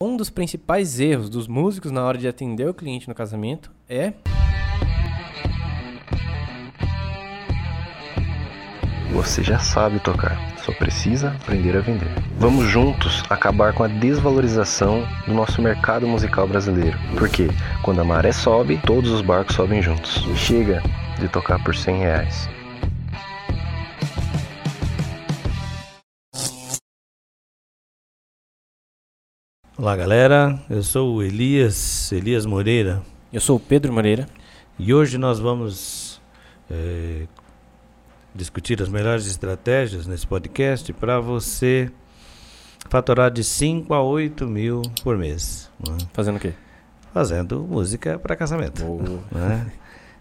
Um dos principais erros dos músicos na hora de atender o cliente no casamento é Você já sabe tocar, só precisa aprender a vender. Vamos juntos acabar com a desvalorização do nosso mercado musical brasileiro. Porque quando a maré sobe, todos os barcos sobem juntos. Chega de tocar por 100 reais. Olá galera, eu sou o Elias, Elias Moreira Eu sou o Pedro Moreira. e hoje nós vamos eh, discutir as melhores estratégias nesse podcast para você faturar de 5 a 8 mil por mês, né? Fazendo o quê? fazendo música para casamento. né?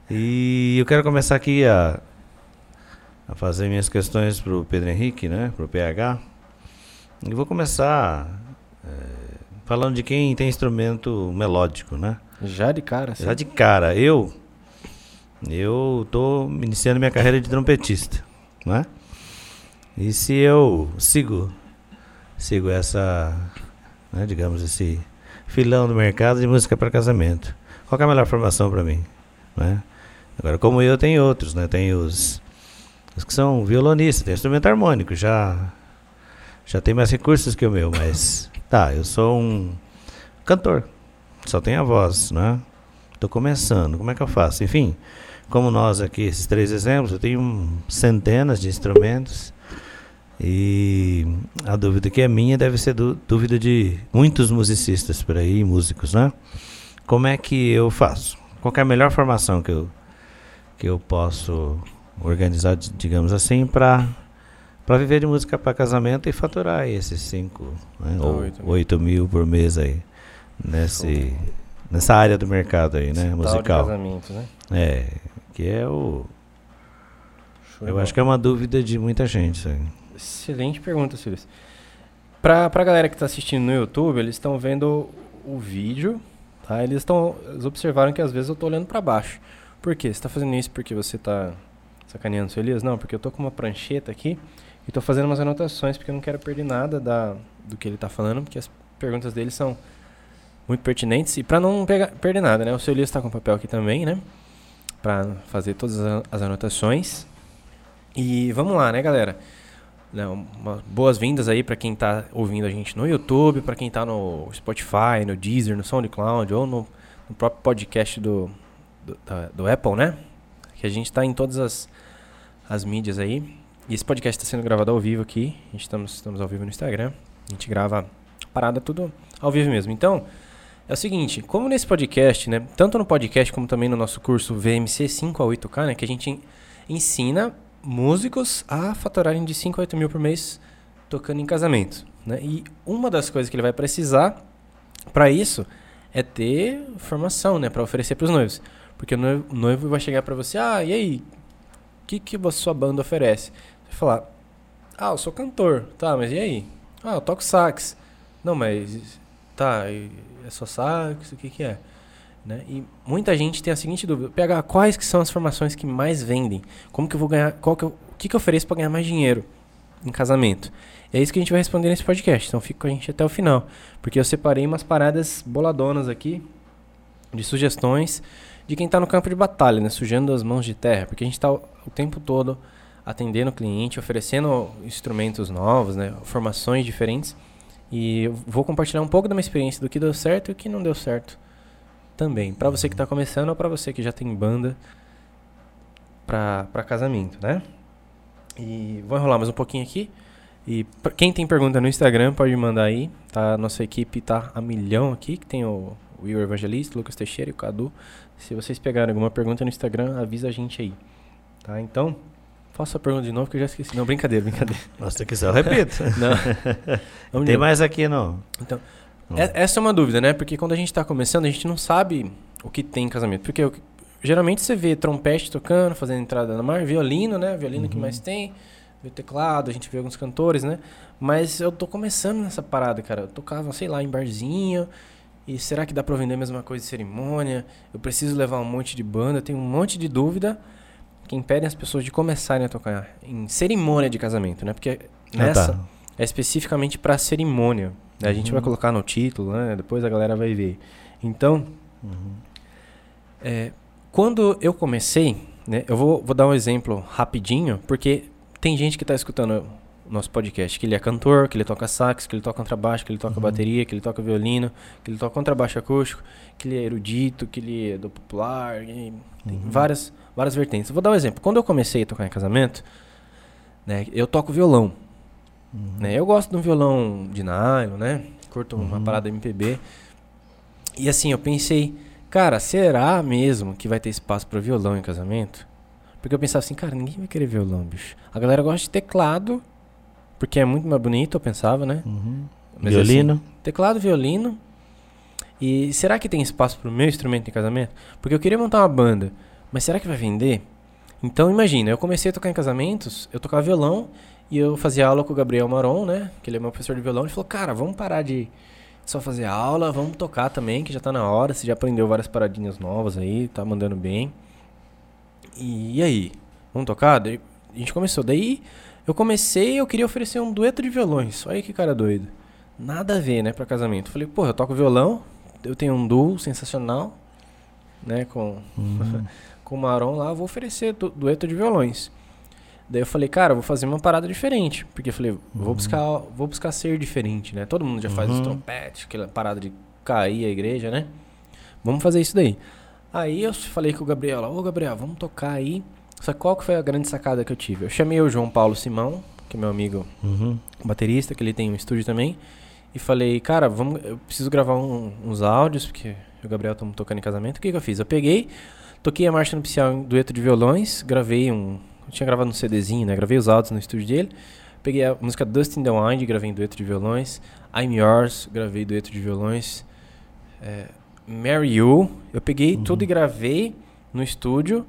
E eu quero começar aqui a, a fazer minhas questões para o Pedro Henrique, né? para o PH. E vou começar eh, falando de quem tem instrumento melódico, né? Já de cara, assim. Já de cara, eu eu tô iniciando minha carreira de trompetista, né? E se eu sigo sigo essa, né, digamos esse filão do mercado de música para casamento, qual que é a melhor formação para mim, né? Agora, como eu, tem outros, né? Tem os, os que são violonistas, tem instrumento harmônico, já já tem mais recursos que o meu, mas tá, eu sou um cantor, só tenho a voz, né? Tô começando, como é que eu faço? Enfim, como nós aqui, esses três exemplos, eu tenho centenas de instrumentos e a dúvida que é minha deve ser dú- dúvida de muitos musicistas por aí, músicos, né? Como é que eu faço? Qual é a melhor formação que eu, que eu posso organizar, di- digamos assim, para para viver de música para casamento e faturar esses 5 né? ou Oito mil. 8 mil por mês aí nesse, nessa área do mercado aí, né? De Musical. casamento, né? É, que é o. Show de Eu acho que é uma dúvida de muita gente. Isso aí. Excelente pergunta, Sirius. Pra, pra galera que tá assistindo no YouTube, eles estão vendo o vídeo, tá? Eles estão. Eles observaram que às vezes eu tô olhando pra baixo. Por quê? Você tá fazendo isso porque você tá sacaneando o seu Elias? Não, porque eu tô com uma prancheta aqui e tô fazendo umas anotações porque eu não quero perder nada da, do que ele tá falando, porque as perguntas dele são muito pertinentes e pra não pegar, perder nada, né? O seu Elias tá com papel aqui também, né? Pra fazer todas as anotações. E vamos lá, né, galera? Né, boas-vindas aí para quem tá ouvindo a gente no YouTube, para quem tá no Spotify, no Deezer, no SoundCloud ou no, no próprio podcast do, do, do Apple, né? Que a gente tá em todas as, as mídias aí. E esse podcast está sendo gravado ao vivo aqui. Estamos, estamos ao vivo no Instagram. A gente grava parada tudo ao vivo mesmo. Então, é o seguinte, como nesse podcast, né? Tanto no podcast como também no nosso curso VMC 5 a 8K, né? Que a gente en- ensina músicos a faturarem de 5 a 8 mil por mês tocando em casamento. Né? E uma das coisas que ele vai precisar para isso é ter formação, né? Para oferecer para os noivos. Porque o noivo vai chegar para você, ah, e aí? O que, que a sua banda oferece? Falar, ah, eu sou cantor. Tá, mas e aí? Ah, eu toco sax. Não, mas... Tá, e é só sax? O que que é? Né? E muita gente tem a seguinte dúvida: PH, quais que são as formações que mais vendem? Como que eu vou ganhar? Qual que eu, o que, que eu ofereço para ganhar mais dinheiro em casamento? É isso que a gente vai responder nesse podcast. Então fica com a gente até o final, porque eu separei umas paradas boladonas aqui de sugestões de quem tá no campo de batalha, né, sujando as mãos de terra, porque a gente tá o, o tempo todo atendendo o cliente, oferecendo instrumentos novos, né, formações diferentes. E eu vou compartilhar um pouco da minha experiência do que deu certo e o que não deu certo também. Pra você que tá começando ou pra você que já tem banda pra casamento, né? E vou enrolar mais um pouquinho aqui. E quem tem pergunta no Instagram pode mandar aí, tá? Nossa equipe tá a milhão aqui, que tem o, Will Evangelista, Lucas Teixeira e o Cadu. Se vocês pegarem alguma pergunta no Instagram, avisa a gente aí, tá? Então, faça a pergunta de novo que eu já esqueci. Não, brincadeira, brincadeira. Nossa, quiser, eu repito. Não. Tem mais aqui não. Então, Não. é- essa é uma dúvida, né? Porque quando a gente tá começando, a gente não sabe o que tem em casamento. Porque que- geralmente você vê trompete tocando, fazendo entrada na mar, violino, né? Violino que Uhum. mais tem, vê teclado, a gente vê alguns cantores, né? Mas eu tô começando nessa parada, cara. Eu tocava, sei lá, em barzinho. E será que dá pra vender a mesma coisa de cerimônia? Eu preciso levar um monte de banda, eu tenho um monte de dúvida que impedem as pessoas de começarem a tocar em cerimônia de casamento, né? Porque Ah, nessa, tá. é especificamente para cerimônia. né? A gente vai Uhum. colocar no título, né? Depois a galera vai ver. Então, Uhum. é, quando eu comecei, né? Eu vou, vou dar um exemplo rapidinho, porque tem gente que está escutando o nosso podcast, que ele é cantor, que ele toca sax, que ele toca contrabaixo, que ele toca Uhum. bateria, que ele toca violino, que ele toca contrabaixo acústico, que ele é erudito, que ele é do popular, tem Uhum. várias, várias vertentes. Vou dar um exemplo. Quando eu comecei a tocar em casamento, né? Eu toco violão. Uhum. Né? Eu gosto de um violão de nylon, né? Curto uma Uhum. parada MPB. E assim, eu pensei, cara, será mesmo que vai ter espaço para violão em casamento? Porque eu pensava assim, cara, ninguém vai querer violão, bicho. A galera gosta de teclado, porque é muito mais bonito, eu pensava, né? Uhum. Mas Violino. assim, teclado, violino. E será que tem espaço pro meu instrumento em casamento? Porque eu queria montar uma banda, mas será que vai vender? Então imagina, eu comecei a tocar em casamentos, eu tocava violão e eu fazia aula com o Gabriel Maron, né? Que ele é meu professor de violão. Ele falou, cara, vamos parar de só fazer aula, vamos tocar também, que já tá na hora. Você já aprendeu várias paradinhas novas aí, tá mandando bem. E, e aí? Vamos tocar? Daí a gente começou. Daí eu comecei, eu queria oferecer um dueto de violões. Olha que cara doido. Nada a ver, né, pra casamento. Falei, pô, eu toco violão, eu tenho um duo sensacional, né, com, Uhum. com o Maron lá, eu vou oferecer du dueto de violões. Daí eu falei, cara, eu vou fazer uma parada diferente. Porque eu falei, vou buscar, vou buscar ser diferente, né? Todo mundo já faz os Uhum. trompetes, aquela parada de cair a igreja, né? Vamos fazer isso daí. Aí eu falei com o Gabriel lá, ô Gabriel, vamos tocar aí. Só que qual que foi a grande sacada que eu tive? Eu chamei o João Paulo Simão, que é meu amigo Uhum. baterista, que ele tem um estúdio também. E falei, cara, vamos, eu preciso gravar um- uns áudios, porque eu e o Gabriel estamos tocando em casamento. O que, que eu fiz? Eu peguei, toquei a marcha nupcial em dueto de violões, gravei um. Eu tinha gravado um CDzinho, né? Gravei os áudios no estúdio dele. Peguei a música Dust in the Wind, gravei em dueto de violões. I'm Yours, gravei dueto de violões. É, Marry You, eu peguei Uhum. tudo e gravei no estúdio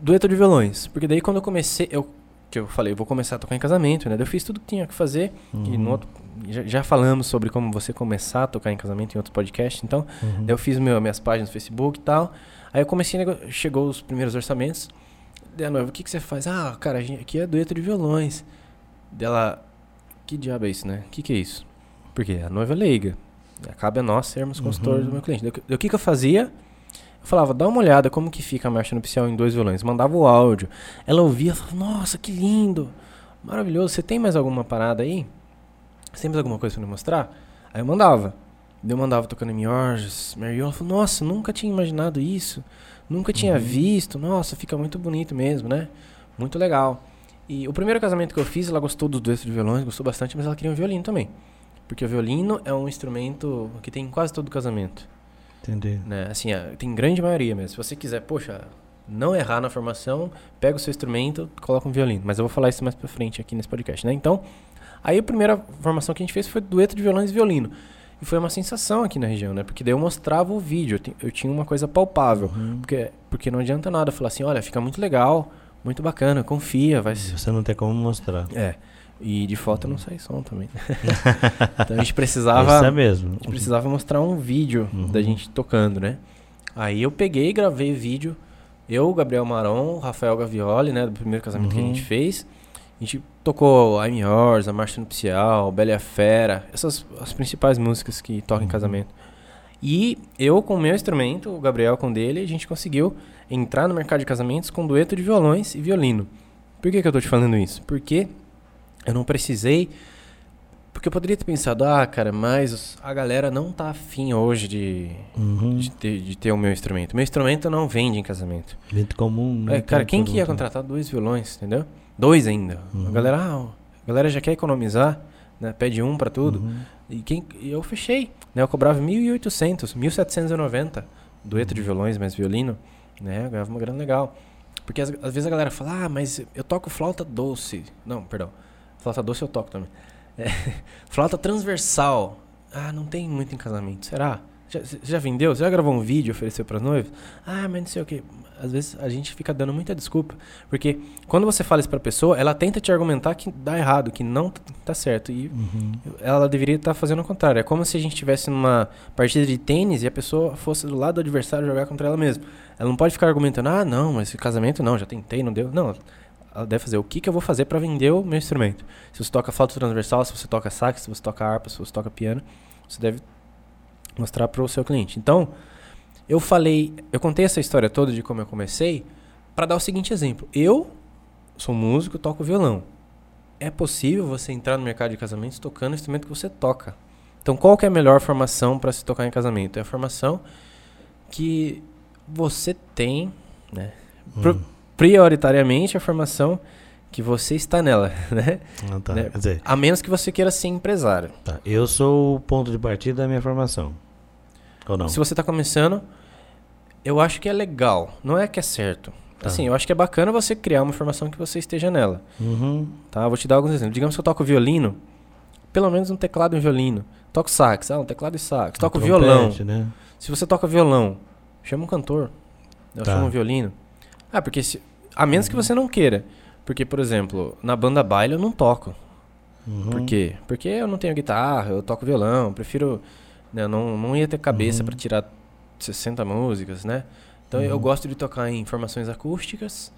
dueto de violões. Porque daí quando eu comecei, eu, que eu falei, eu vou começar a tocar em casamento, né? Daí eu fiz tudo que tinha que fazer. Uhum. E no outro, já, já falamos sobre como você começar a tocar em casamento em outros podcasts, então Uhum. eu fiz meu, minhas páginas no Facebook e tal. Aí eu comecei chegou os primeiros orçamentos. Daí a noiva, o que, que você faz? Ah, cara, a gente, aqui é dueto de violões. Dela, que diabo é isso, né? O que, que é isso? Porque a noiva é leiga. Cabe a nós sermos consultores Uhum. do meu cliente. O que, que eu fazia? Eu falava, dá uma olhada como que fica a marcha nupcial em dois violões. Mandava o áudio. Ela ouvia, falava, nossa, que lindo. Maravilhoso. Você tem mais alguma parada aí? Mais alguma coisa pra me mostrar? Aí eu mandava. Eu mandava tocando em Orges, Mary Ela falou, nossa, nunca tinha imaginado isso. Nunca tinha Uhum. visto. Nossa, fica muito bonito mesmo, né? Muito legal. E o primeiro casamento que eu fiz, ela gostou dos duetos de violões, gostou bastante, mas ela queria um violino também. Porque o violino é um instrumento que tem em quase todo casamento. Entendi. Né? Assim, a- tem grande maioria mesmo. Se você quiser, poxa, não errar na formação, pega o seu instrumento, coloca um violino. Mas eu vou falar isso mais pra frente aqui nesse podcast, né? Então, aí a primeira formação que a gente fez foi dueto de violões e violino. E foi uma sensação aqui na região, né? Porque daí eu mostrava o vídeo, eu, ti- eu tinha uma coisa palpável. Uhum. Porque, porque não adianta nada falar assim, olha, fica muito legal, muito bacana, confia, vai. Você não tem como mostrar. É. E de foto não sai som também. então a gente Isso precisava. é mesmo. A gente precisava mostrar um vídeo Uhum. da gente tocando, né? Aí eu peguei e gravei o vídeo. Eu, o Gabriel Maron, Rafael Gavioli, né? Do primeiro casamento que a Uhum. gente fez. A gente tocou I'm Yours, A Marcha Nupcial, Bela e a Fera. Essas as principais músicas que tocam em Uhum. casamento. E eu com o meu instrumento, o Gabriel com o dele, a gente conseguiu entrar no mercado de casamentos com dueto de violões e violino. Por que, que eu tô te falando isso? Porque eu não precisei. Porque eu poderia ter pensado, ah, cara, mas a galera não tá afim hoje de, Uhum. de, ter, de ter o meu instrumento. Meu instrumento não vende em casamento. Muito comum, né? É, cara, quem que ia mundo. contratar dois violões, entendeu? Dois ainda. A Uhum. galera, ah, a galera já quer economizar, né? Pede um pra tudo. Uhum. E, quem, e eu fechei, né? Eu cobrava 1.800, 1.790, dueto de violões mais violino, né? Eu ganhava uma grana legal. Porque às, às vezes a galera fala, ah, mas eu toco flauta doce. Não, perdão. Flauta doce eu toco também. É, flauta transversal. Ah, não tem muito em casamento. Será? Já, já vendeu? Você já gravou um vídeo e ofereceu para noivos? Ah, mas não sei o que. Às vezes a gente fica dando muita desculpa. Porque quando você fala isso pra pessoa, ela tenta te argumentar que dá errado, que não tá certo. E Uhum. ela deveria estar fazendo o contrário. É como se a gente estivesse numa partida de tênis e a pessoa fosse do lado do adversário jogar contra ela mesma. Ela não pode ficar argumentando, ah, não, mas casamento não, já tentei, não deu. Não. ela deve fazer o que, que eu vou fazer para vender o meu instrumento. Se você toca flauta transversal, se você toca sax, se você toca harpa, se você toca piano, você deve mostrar para o seu cliente. Então, eu falei, eu contei essa história toda de como eu comecei para dar o seguinte exemplo. Eu sou músico, toco violão. É possível você entrar no mercado de casamentos tocando o instrumento que você toca. Então, qual que é a melhor formação para se tocar em casamento? É a formação que você tem, né? Hum. Prioritariamente a formação que você está nela, né? Ah, tá. né? Dizer, a menos que você queira ser empresário. Tá. Eu sou o ponto de partida da minha formação. Ou não? Se você está começando, eu acho que é legal. Não é que é certo. Tá. Assim, eu acho que é bacana você criar uma formação que você esteja nela. Uhum. Tá? Vou te dar alguns exemplos. Digamos que eu toco violino, pelo menos um teclado e um violino. Toco sax, ah, um teclado e sax. Toco um violão. Né? Se você toca violão, chama um cantor. Eu tá. chamo um violino. Ah, porque se, a menos uhum. que você não queira. Porque, por exemplo, na banda baile eu não toco. Uhum. Por quê? Porque eu não tenho guitarra, eu toco violão, prefiro. Né, não, não ia ter cabeça uhum. para tirar 60 músicas, né? Então uhum. eu gosto de tocar em formações acústicas,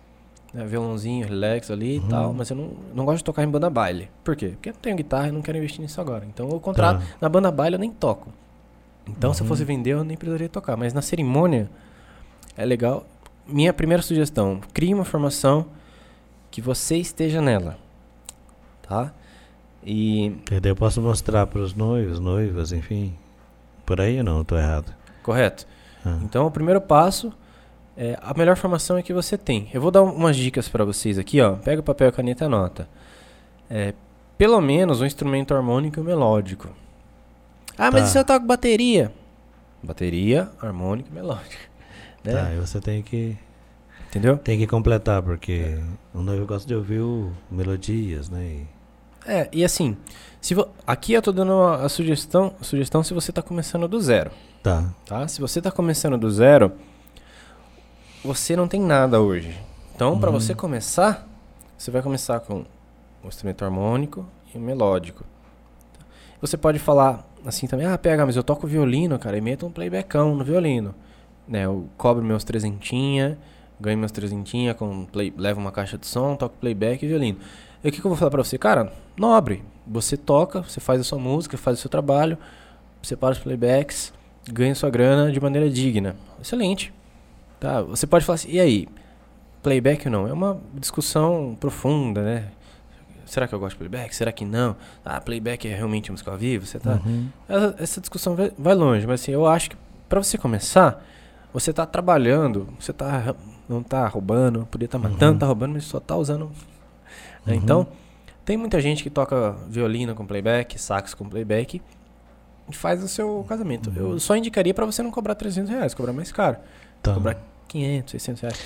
né, violãozinho, relax ali uhum. e tal, mas eu não, não gosto de tocar em banda baile. Por quê? Porque eu não tenho guitarra e não quero investir nisso agora. Então eu contrato. Tá. Na banda baile eu nem toco. Então se eu fosse uhum. vender eu nem precisaria tocar. Mas na cerimônia é legal. Minha primeira sugestão: crie uma formação que você esteja nela. Tá? E. E daí eu posso mostrar para os noivos, noivas, enfim. Por aí ou não? Estou errado. Correto. Ah. Então o primeiro passo é, a melhor formação é que você tem. Eu vou dar umas dicas para vocês aqui, ó. Pega o papel, caneta e anota. É, pelo menos um instrumento harmônico e melódico. Ah, mas tá. se eu toco bateria? Bateria, harmônica e melódica. Né? Tá, e você tem que. Entendeu? Tem que completar, porque é. o noivo gosta de ouvir o, melodias, né? E... É, e assim, se vo... aqui eu tô dando a sugestão, sugestão se você tá começando do zero. Tá. tá. Se você tá começando do zero, você não tem nada hoje. Então, uhum. para você começar, você vai começar com o instrumento harmônico e o melódico. Você pode falar assim também, ah, pega, mas eu toco violino, cara, e meto um playbackão no violino. Né, eu cobro meus trezentinha, ganho meus trezentinha, com play, levo uma caixa de som, toco playback e violino. E o que, que eu vou falar pra você? Cara, nobre, você toca, você faz a sua música, faz o seu trabalho, separa os playbacks, ganha sua grana de maneira digna. Excelente. Tá? Você pode falar assim, e aí? Playback ou não? É uma discussão profunda, né? Será que eu gosto de playback? Será que não? Ah, playback é realmente música ao vivo? Você tá... Uhum. Essa, essa, discussão vai, vai, longe, mas assim, eu acho que para você começar, você tá trabalhando, você tá não tá roubando, podia estar tá matando, uhum. tá roubando, mas só tá usando. Né? Uhum. Então, tem muita gente que toca violino com playback, sax com playback e faz o seu casamento. Eu uhum. só indicaria para você não cobrar 300 reais, cobrar mais caro. Tá. Cobrar 500, 600 reais.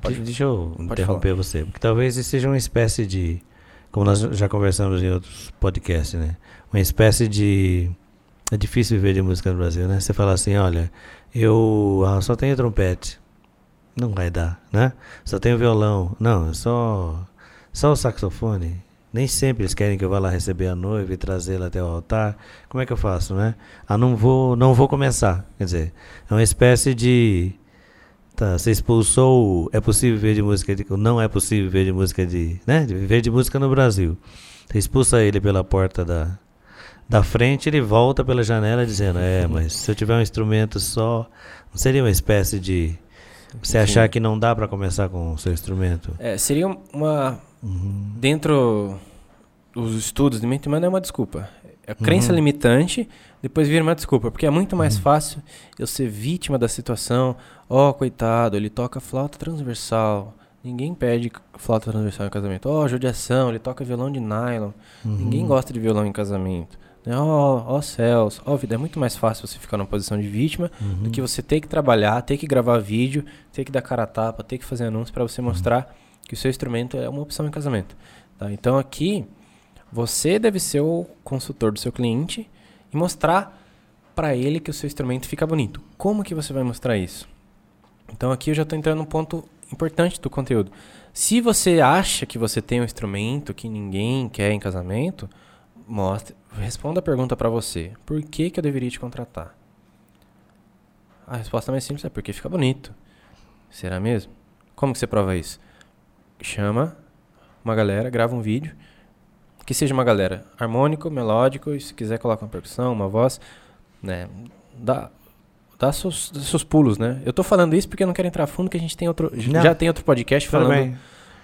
Pode, deixa eu interromper falar. você, porque talvez isso seja uma espécie de, como nós já conversamos em outros podcasts, né? Uma espécie de é difícil viver de música no Brasil, né? Você fala assim, olha, eu ah, só tenho trompete, não vai dar, né? Só tenho violão, não, só só o saxofone. Nem sempre eles querem que eu vá lá receber a noiva e trazê-la até o altar. Como é que eu faço, né? Ah, não vou, não vou começar. Quer dizer, é uma espécie de Tá, você expulsou. É possível viver de música de. Não é possível viver de música de. Né? De viver de música no Brasil. Você expulsa ele pela porta da, da frente, ele volta pela janela dizendo: É, mas se eu tiver um instrumento só. Não seria uma espécie de. Você achar que não dá para começar com o seu instrumento? É, seria uma. Uhum. Dentro dos estudos de mente humana é uma desculpa. É a crença uhum. limitante, depois vira uma desculpa, porque é muito mais uhum. fácil eu ser vítima da situação. Ó, oh, coitado, ele toca flauta transversal. Ninguém pede flauta transversal em casamento. Ó, oh, judiação, ele toca violão de nylon. Uhum. Ninguém gosta de violão em casamento. Ó, né? oh, oh, céus. Ó, oh, vida, é muito mais fácil você ficar numa posição de vítima uhum. do que você ter que trabalhar, ter que gravar vídeo, ter que dar cara a tapa, ter que fazer anúncio para você mostrar que o seu instrumento é uma opção em casamento. Tá? Então aqui você deve ser o consultor do seu cliente e mostrar para ele que o seu instrumento fica bonito. Como que você vai mostrar isso? Então aqui eu já estou entrando num ponto importante do conteúdo. Se você acha que você tem um instrumento que ninguém quer em casamento, mostre, responda a pergunta para você. Por que, que eu deveria te contratar? A resposta mais simples é porque fica bonito. Será mesmo? Como que você prova isso? Chama uma galera, grava um vídeo, que seja uma galera harmônico, melódico, e se quiser coloca uma percussão, uma voz, né? Dá, dá seus, seus pulos, né? Eu tô falando isso porque eu não quero entrar fundo, que a gente tem outro, Não. já tem outro podcast falando,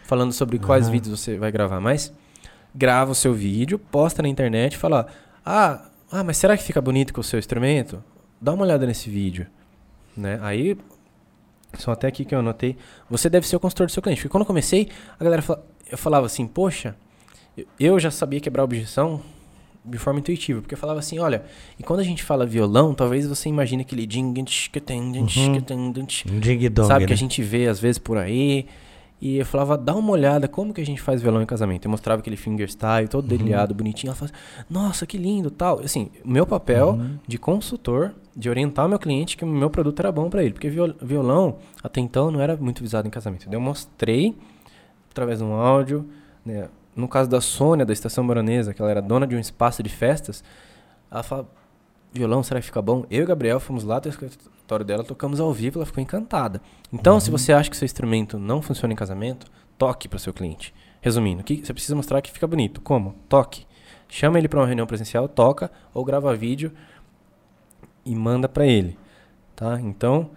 falando sobre quais Aham. vídeos você vai gravar, mas grava o seu vídeo, posta na internet e fala, ah, ah, mas será que fica bonito com o seu instrumento? Dá uma olhada nesse vídeo, né? Aí, só até aqui que eu anotei, você deve ser o consultor do seu cliente. Porque quando eu comecei, a galera fala, eu falava assim, poxa, eu- já sabia quebrar objeção de forma intuitiva, porque eu falava assim, olha, e quando a gente fala violão, talvez você imagine aquele ding, que tem, Uhum. que tem, tch, Um ding-dong, sabe, que né? a gente vê às vezes por aí. E eu falava, dá uma olhada, como que a gente faz violão em casamento? Eu mostrava aquele fingerstyle, todo Uhum. delhado, bonitinho. Ela falava, nossa, que lindo, tal. Assim, meu papel Uhum. de consultor, de orientar o meu cliente que o meu produto era bom pra ele. Porque viol- violão, até então, não era muito visado em casamento. Eu mostrei, através de um áudio, né? No caso da Sônia, da Estação Baronesa, que ela era dona de um espaço de festas, ela fala, violão, será que fica bom? Eu e o Gabriel fomos lá até o escritório dela, tocamos ao vivo, ela ficou encantada. Então, se você acha que seu instrumento não funciona em casamento, toque para o seu cliente. Resumindo, que você precisa mostrar que fica bonito. Como? Toque. Chama ele para uma reunião presencial, toca ou grava vídeo e manda para ele, tá? Então,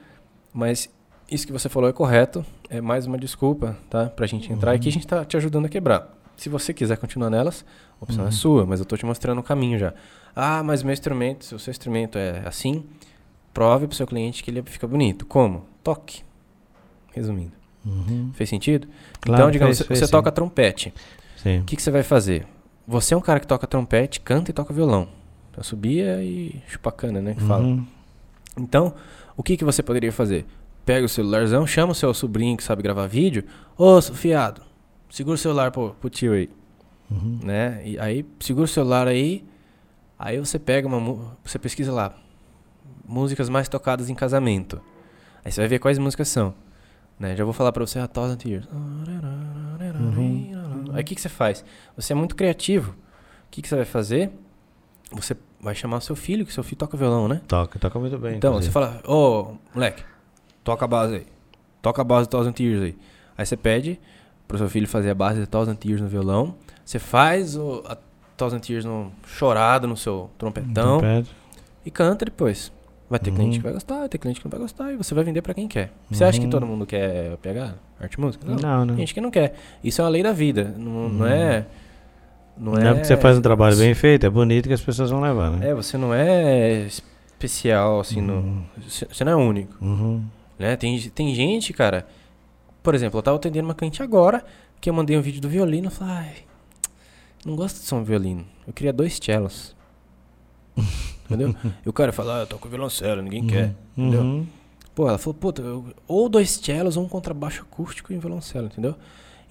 mas isso que você falou é correto, é mais uma desculpa, tá? Pra gente entrar aqui, a gente tá te ajudando a quebrar. Se você quiser continuar nelas, a opção é sua, mas eu tô te mostrando o caminho já. Ah, mas meu instrumento, se o seu instrumento é assim, prove pro seu cliente que ele fica bonito. Como? Toque. Resumindo. Uhum. Fez sentido? Claro, então, digamos, fez- você, fez toca trompete. Sim. O que, que você vai fazer? Você é um cara que toca trompete, canta e toca violão. Então, subia e chupacana, né? Que fala. Uhum. Então, o que, que você poderia fazer? Pega o celularzão, chama o seu sobrinho que sabe gravar vídeo. Ô, fiado, segura o celular pro, pro tio aí. Uhum. Né? E aí, segura o celular aí. Aí você pega uma. Você pesquisa lá. Músicas mais tocadas em casamento. Aí você vai ver quais músicas são. Né? Já vou falar pra você a Thousand Years. Aí o que, que você faz? Você é muito criativo. O que, que você vai fazer? Você vai chamar o seu filho, que seu filho toca violão, né? Toca, toca muito bem. Então, inclusive. você fala, ô, moleque, toca a base aí. Toca a base de Thousand Tears aí. Aí você pede pro seu filho fazer a base de Thousand Tears no violão. Você faz o, a Thousand Tears no, chorado no seu trompetão Trompete. e canta depois. Vai ter Uhum. cliente que vai gostar, vai ter cliente que não vai gostar e você vai vender pra quem quer. Você acha que Uhum. todo mundo quer pegar arte música? Não, não. Tem gente que não quer. Isso é uma lei da vida. Não, não é. Não, Não é, é porque você faz um trabalho bem feito, é bonito que as pessoas vão levar, né? É, você não é especial, assim, no, Uhum. você você não é único. Uhum. Né? Tem, tem gente, cara. Por exemplo, eu tava atendendo uma cliente agora que eu mandei um vídeo do violino e falei, ai, não gosto de som violino. Eu queria dois cellos. Entendeu? e o cara fala, ah, eu toco violoncelo, ninguém quer. Entendeu? Uhum. Pô, ela falou, puta, eu- ou dois cellos ou um contrabaixo acústico e um violoncelo, entendeu?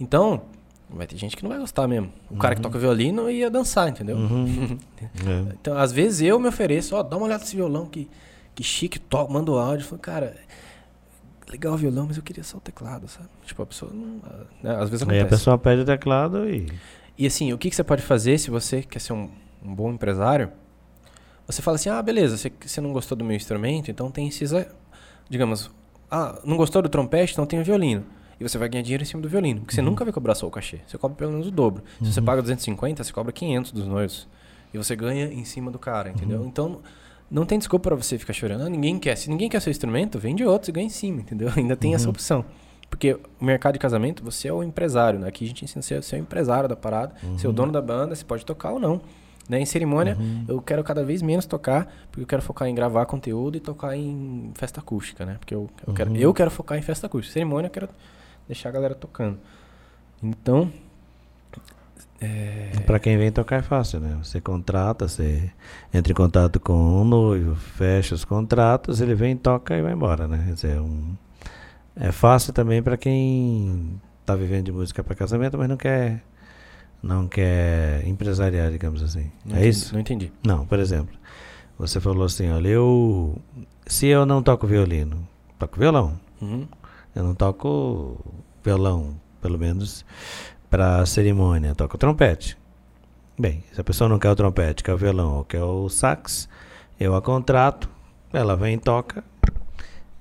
Então, vai ter gente que não vai gostar mesmo. O cara que toca violino ia dançar, entendeu? Uhum. É. Então, às vezes eu me ofereço, ó, dá uma olhada nesse violão que, que chique, toca, manda o áudio. Falo, cara, legal o violão, mas eu queria só o teclado, sabe? Tipo, a pessoa não. né, Às vezes Aí a acontece. pessoa pede o teclado e. E assim, o que, que você pode fazer se você quer ser um, um bom empresário? Você fala assim, ah, beleza, você, você não gostou do meu instrumento, então tem esses. eh, Digamos, ah, não gostou do trompete, então tem o violino. E você vai ganhar dinheiro em cima do violino, porque você nunca vai cobrar só o cachê. Você cobra pelo menos o dobro. Se você paga 250, você cobra 500 dos noivos. E você ganha em cima do cara, entendeu? Então, não tem desculpa pra você ficar chorando. Ah, ninguém quer. Se ninguém quer seu instrumento, vende outros e ganha em cima, entendeu? Ainda tem essa opção. Porque o mercado de casamento, você é o empresário, né? Aqui a gente ensina você a ser o empresário da parada, ser o dono da banda, você pode tocar ou não. Né? Em cerimônia, eu quero cada vez menos tocar, porque eu quero focar em gravar conteúdo e tocar em festa acústica, né? Porque eu, eu, quero, eu quero focar em festa acústica. Cerimônia, eu quero deixar a galera tocando. Então, é, Pra quem vem tocar é fácil, né? Você contrata, você entra em contato com o noivo, fecha os contratos, ele vem, toca e vai embora, né? Quer dizer, um, é fácil também pra quem tá vivendo de música pra casamento, mas não quer não quer empresariar, digamos assim. não é entendi- isso? Não entendi. Não, por exemplo, você falou assim, olha, eu se eu não toco violino, toco violão. Uhum. Eu não toco violão, pelo menos para cerimônia, eu toco trompete. Bem, se a pessoa não quer o trompete, quer o violão ou quer o sax, eu a contrato, ela vem e toca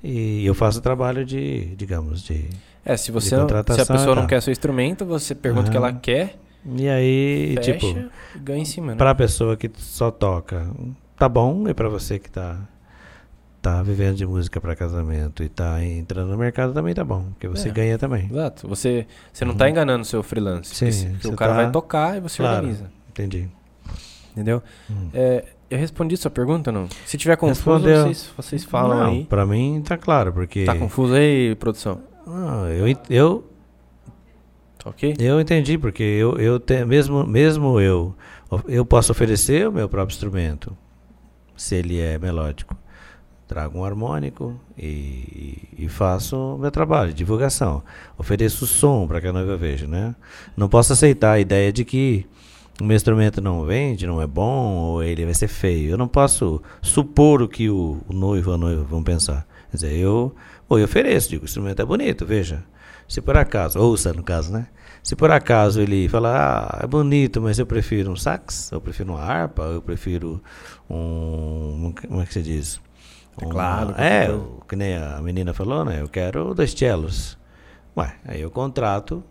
e eu faço o trabalho de, digamos, de É, se você não, se a pessoa não quer seu instrumento, você pergunta o que ela quer, E aí, fecha tipo, e ganha em cima, né? pra pessoa que só toca, tá bom, e pra você que tá tá vivendo de música pra casamento e tá entrando no mercado também tá bom, porque você É. ganha também. Exato. Você, você não tá enganando o seu freelance. Sim, porque, porque o cara tá- vai tocar e você Claro. organiza. Entendi. Entendeu? Hum. É, eu respondi sua pergunta, não? Se tiver confuso, vocês, vocês falam Não, aí. Pra mim tá claro, porque Tá confuso aí, produção? Ah, eu, eu Tá ok? Eu entendi, porque eu, eu te- mesmo, mesmo eu, eu posso oferecer o meu próprio instrumento, se ele é melódico. Trago um harmônico e, e faço meu trabalho, divulgação. Ofereço som para que a noiva veja, né? Não posso aceitar a ideia de que o meu instrumento não vende, não é bom, ou ele vai ser feio. Eu não posso supor o que o, o noivo ou a noiva vão pensar. Quer dizer, eu, ou eu ofereço, digo, o instrumento é bonito, veja. Se por acaso, ouça no caso, né? Se por acaso ele falar, ah, é bonito, mas eu prefiro um sax, eu prefiro uma harpa, eu prefiro um. Como é que se diz? Uma- qualquer É, coisa. o que nem a menina falou, né? Eu quero dois cellos. Ué, aí eu contrato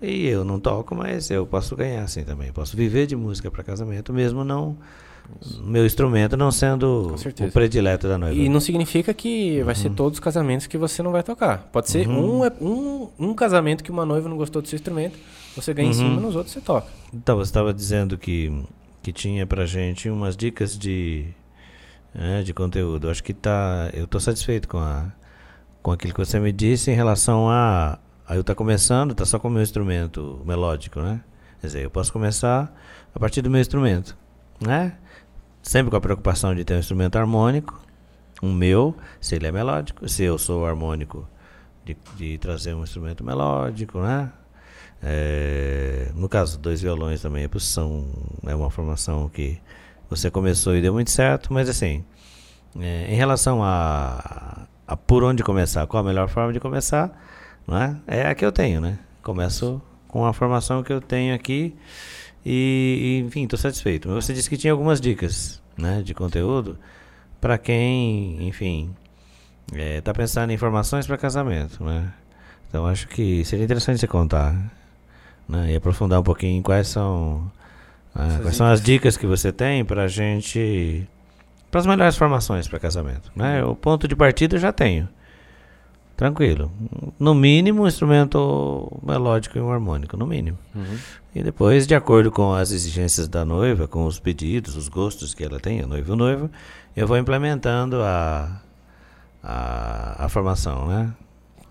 e eu não toco, mas eu posso ganhar assim também. Posso viver de música para casamento, mesmo não. Meu instrumento não sendo o predileto da noiva. E não significa que vai Uhum. ser todos os casamentos que você não vai tocar. Pode ser um, um, um casamento que uma noiva não gostou do seu instrumento, você ganha em Uhum. cima, nos outros você toca. Então, você estava dizendo que, que tinha pra gente umas dicas de, né, de conteúdo. Acho que tá. Eu estou satisfeito com, a, com aquilo que você me disse em relação a. a eu estar começando, tá só com o meu instrumento melódico, né? Quer dizer, eu posso começar a partir do meu instrumento, né? Sempre com a preocupação de ter um instrumento harmônico, um meu, se ele é melódico, se eu sou harmônico, de, de trazer um instrumento melódico, né? É, no caso, dois violões também é posição, é uma formação que você começou e deu muito certo, mas assim, é, em relação a, a por onde começar, qual a melhor forma de começar, não é? É a que eu tenho, né? Começo com a formação que eu tenho aqui e, e, enfim, estou satisfeito. Mas você disse que tinha algumas dicas, né, de conteúdo para quem, enfim, está pensando em informações para casamento, né? Então acho que seria interessante você contar né, e aprofundar um pouquinho quais são Essas quais são as dicas que você tem para a gente para as melhores formações para casamento. Né? O ponto de partida eu já tenho. Tranquilo. No mínimo, um instrumento melódico e um harmônico, no mínimo. E depois, de acordo com as exigências da noiva, com os pedidos, os gostos que ela tem, a noiva e o noivo, eu vou implementando a, a, a formação, né?